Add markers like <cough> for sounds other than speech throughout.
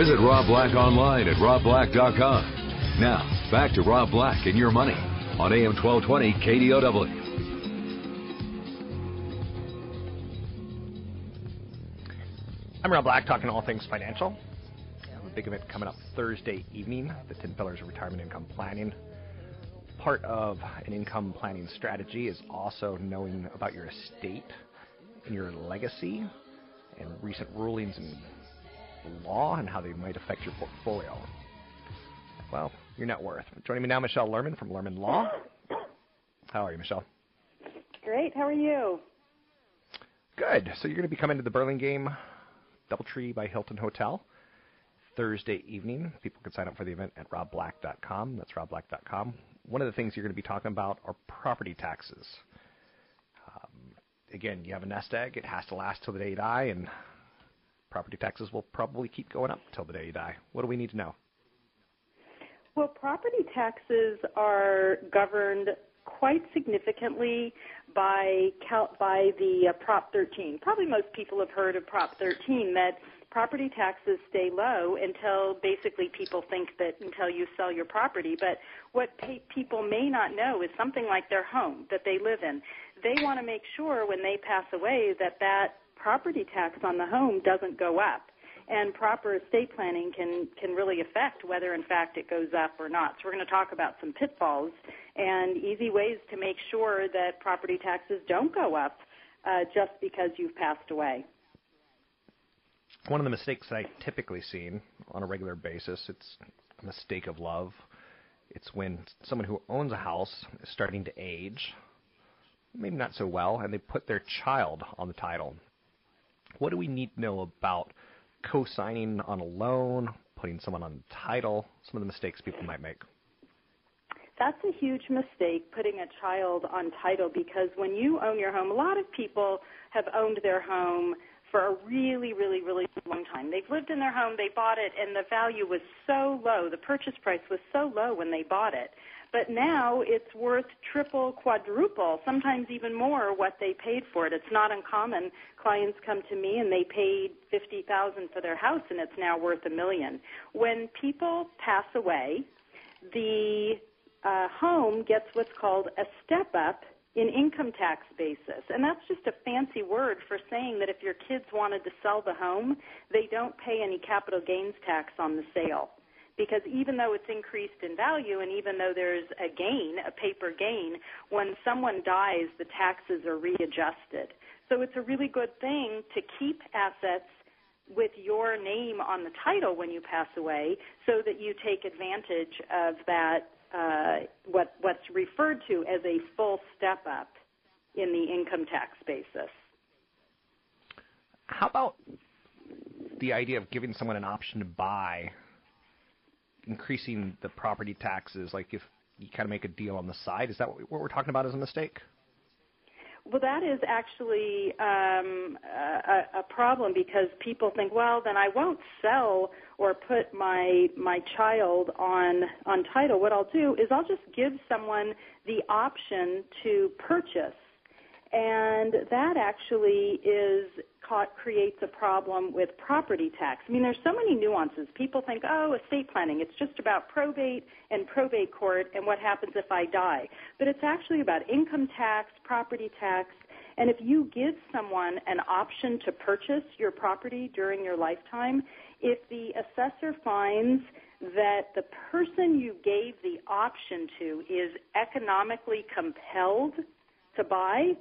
Visit Rob Black online at robblack.com. Now, back to Rob Black and your money on AM 1220 KDOW. I'm Rob Black, talking all things financial. Have a big event coming up Thursday evening, the 10 Pillars of Retirement Income Planning. Part of an income planning strategy is also knowing about your estate and your legacy and recent rulings in law and how they might affect your portfolio. Well, your net worth. Joining me now, Michelle Lerman from Lerman Law. How are you, Michelle? Great. How are you? Good. So you're going to be coming to the Burlingame DoubleTree by Hilton Hotel Thursday evening. People can sign up for the event at robblack.com. That's robblack.com. One of the things you're going to be talking about are property taxes. Um, again, you have a nest egg. It has to last till the day you die, and property taxes will probably keep going up till the day you die. What do we need to know? Well, property taxes are governed quite significantly by by the uh, Prop 13. Probably most people have heard of Prop 13 that property taxes stay low until basically people think that until you sell your property. But what pay, people may not know is something like their home that they live in. They want to make sure when they pass away that that property tax on the home doesn't go up. And proper estate planning can, can really affect whether, in fact, it goes up or not. So, we're going to talk about some pitfalls and easy ways to make sure that property taxes don't go up uh, just because you've passed away. One of the mistakes I typically see on a regular basis, it's a mistake of love. It's when someone who owns a house is starting to age, maybe not so well, and they put their child on the title. What do we need to know about co-signing on a loan, putting someone on the title, some of the mistakes people might make? That's a huge mistake, putting a child on title, because when you own your home, a lot of people have owned their home for a really, really, really long time. They've lived in their home, they bought it, and the value was so low, the purchase price was so low when they bought it. But now it's worth triple, quadruple, sometimes even more what they paid for it. It's not uncommon. Clients come to me and they paid 50,000 for their house and it's now worth a million. When people pass away, the uh, home gets what's called a step up in income tax basis. And that's just a fancy word for saying that if your kids wanted to sell the home, they don't pay any capital gains tax on the sale. Because even though it's increased in value and even though there's a gain, a paper gain, when someone dies, the taxes are readjusted. So it's a really good thing to keep assets with your name on the title when you pass away so that you take advantage of that uh, what what's referred to as a full step up in the income tax basis. How about the idea of giving someone an option to buy, increasing the property taxes? Like if you kind of make a deal on the side, is that what we're talking about as a mistake? Well, that is actually um, a, a problem because people think, well, then I won't sell or put my my child on on title. What I'll do is I'll just give someone the option to purchase, and that actually is caught, creates a problem with property tax. I mean, there's so many nuances. People think, oh, estate planning, it's just about probate and probate court and what happens if I die. But it's actually about income tax, property tax, and if you give someone an option to purchase your property during your lifetime, if the assessor finds that the person you gave the option to is economically compelled to buy,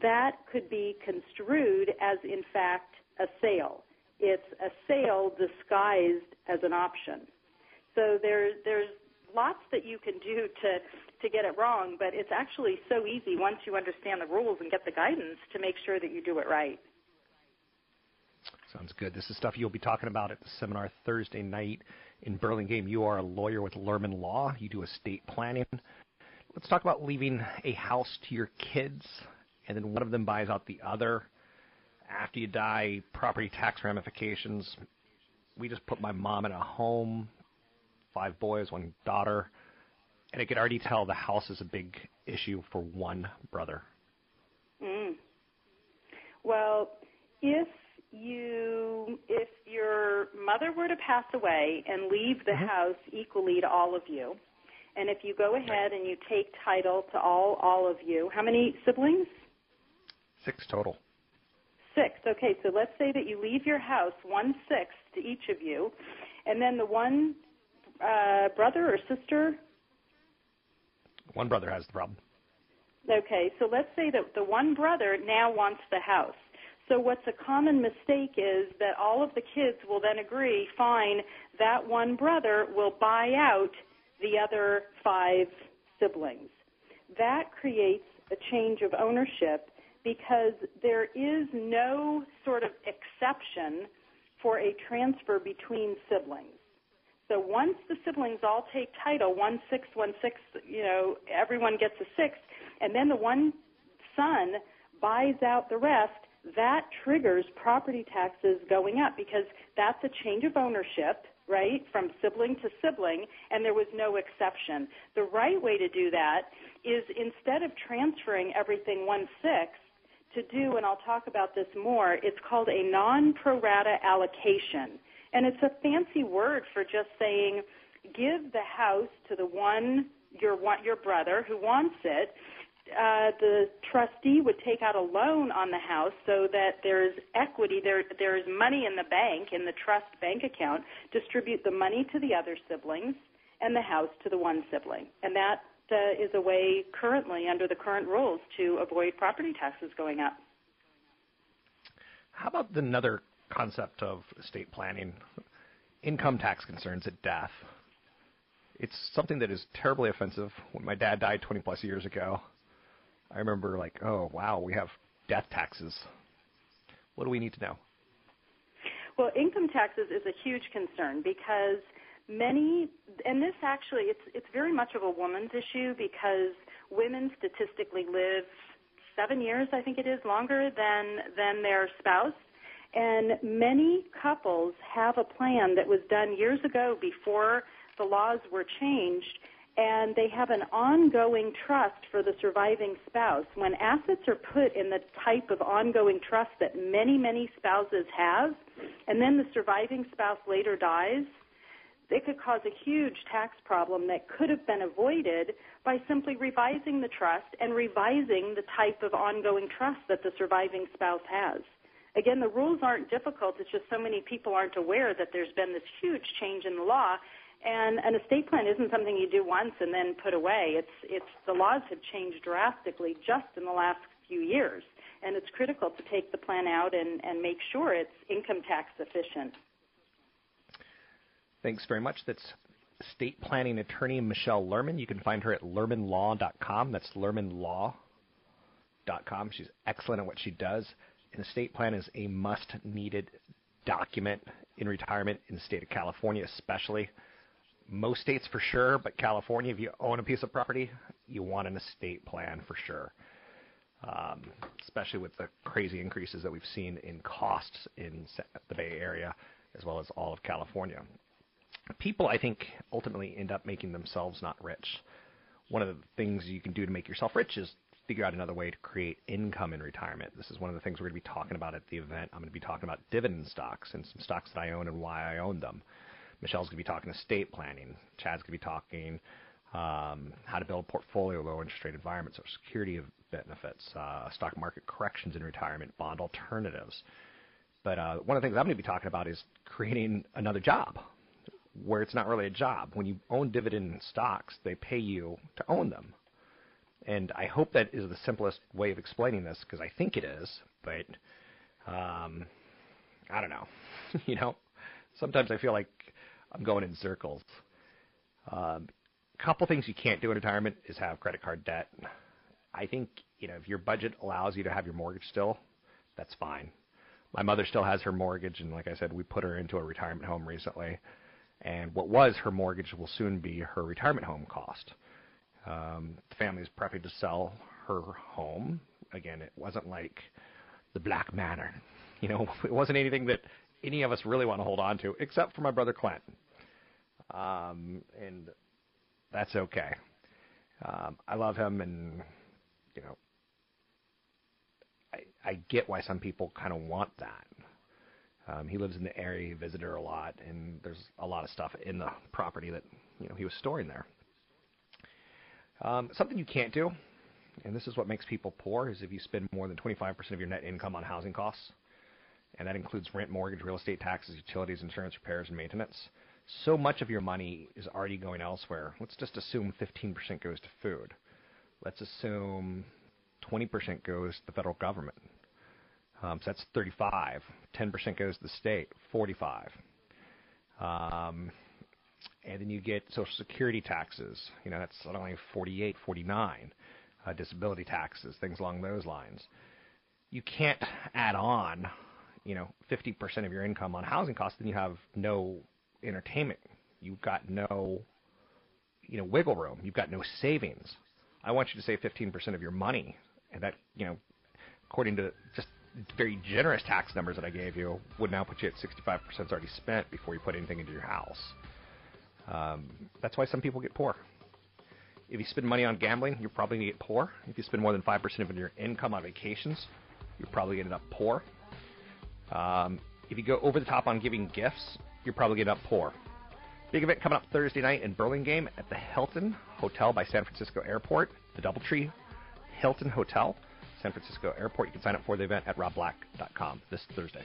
that could be construed as, in fact, a sale. It's a sale disguised as an option. So there's there's lots that you can do to to get it wrong, but it's actually so easy once you understand the rules and get the guidance to make sure that you do it right. Sounds good. This is stuff you'll be talking about at the seminar Thursday night in Burlingame. You are a lawyer with Lerman Law. You do estate planning. Let's talk about leaving a house to your kids, and then one of them buys out the other. After you die, property tax ramifications. We just put my mom in a home, five boys, one daughter, and I could already tell the house is a big issue for one brother. Mm. Well, if you if your mother were to pass away and leave the mm-hmm. house equally to all of you, and if you go ahead and you take title to all all of you, how many siblings? Six total. Six. Okay, so let's say that you leave your house one sixth to each of you, and then the one uh, brother or sister. One brother has the problem. Okay, so let's say that the one brother now wants the house. So what's a common mistake is that all of the kids will then agree, fine, that one brother will buy out the other five siblings. That creates a change of ownership because there is no sort of exception for a transfer between siblings. So once the siblings all take title, one six, one six, you know, everyone gets a six, and then the one son buys out the rest, that triggers property taxes going up because that's a change of ownership, right, from sibling to sibling, and there was no exception. The right way to do that is instead of transferring everything one sixth, to do, and I'll talk about this more, it's called a non pro rata allocation. And it's a fancy word for just saying, give the house to the one, your, your brother who wants it, uh, the trustee would take out a loan on the house so that there's equity, there, there's money in the bank, in the trust bank account, distribute the money to the other siblings and the house to the one sibling. And that uh, is a way currently, under the current rules, to avoid property taxes going up. How about another concept of estate planning? Income tax concerns at death. It's something that is terribly offensive. When my dad died 20 plus years ago, I remember like, oh wow, we have death taxes. What do we need to know? Well, income taxes is a huge concern because many, and this actually, it's it's very much of a woman's issue because women statistically live seven years, I think it is, longer than than their spouse. And many couples have a plan that was done years ago before the laws were changed and they have an ongoing trust for the surviving spouse. When assets are put in the type of ongoing trust that many, many spouses have, and then the surviving spouse later dies, it could cause a huge tax problem that could have been avoided by simply revising the trust and revising the type of ongoing trust that the surviving spouse has. Again, the rules aren't difficult. It's just so many people aren't aware that there's been this huge change in the law and an estate plan isn't something you do once and then put away. It's it's the laws have changed drastically just in the last few years, and it's critical to take the plan out and, and make sure it's income tax efficient. Thanks very much. That's estate planning attorney Michelle Lerman. You can find her at lermanlaw.com. That's lermanlaw.com. She's excellent at what she does. An estate plan is a must needed document in retirement in the state of California, especially most states for sure, but California, if you own a piece of property, you want an estate plan for sure. Um, especially with the crazy increases that we've seen in costs in the Bay Area as well as all of California. People, I think, ultimately end up making themselves not rich. One of the things you can do to make yourself rich is figure out another way to create income in retirement. This is one of the things we're going to be talking about at the event. I'm going to be talking about dividend stocks and some stocks that I own and why I own them. Michelle's going to be talking estate planning. Chad's going to be talking um, how to build a portfolio, low interest rate environments, or security benefits, uh, stock market corrections in retirement, bond alternatives. But uh, one of the things I'm going to be talking about is creating another job where it's not really a job. When you own dividend stocks, they pay you to own them. And I hope that is the simplest way of explaining this because I think it is, but um, I don't know. <laughs> you know, sometimes I feel like I'm going in circles. A um, couple things you can't do in retirement is have credit card debt. I think you know if your budget allows you to have your mortgage still, that's fine. My mother still has her mortgage, and like I said, we put her into a retirement home recently. And what was her mortgage will soon be her retirement home cost. Um, the family is prepping to sell her home. Again, it wasn't like the Black Manor. You know, <laughs> it wasn't anything that any of us really want to hold on to, except for my brother Clint. Um, and that's okay. Um, I love him, and you know, I, I get why some people kind of want that. Um, he lives in the area, he visited her a lot, and there's a lot of stuff in the property that you know he was storing there. Um, something you can't do, and this is what makes people poor, is if you spend more than 25% of your net income on housing costs, and that includes rent, mortgage, real estate taxes, utilities, insurance, repairs, and maintenance. So much of your money is already going elsewhere. Let's just assume 15% goes to food. Let's assume 20% goes to the federal government. Um, so that's 35. 10% goes to the state, 45. Um, and then you get Social Security taxes. You know, that's only 48, 49. Uh, disability taxes, things along those lines. You can't add on, you know, 50% of your income on housing costs, then you have no entertainment. You've got no, you know, wiggle room. You've got no savings. I want you to save 15% of your money, and that, you know, according to just very generous tax numbers that I gave you, would now put you at 65% already spent before you put anything into your house. Um, that's why some people get poor. If you spend money on gambling, you're probably going to get poor. If you spend more than 5% of your income on vacations, you're probably going to end up poor. Um, if you go over the top on giving gifts, you're probably end up poor. Big event coming up Thursday night in Burlingame at the Hilton Hotel by San Francisco Airport, the Doubletree Hilton Hotel. San Francisco Airport. You can sign up for the event at robblack.com this Thursday.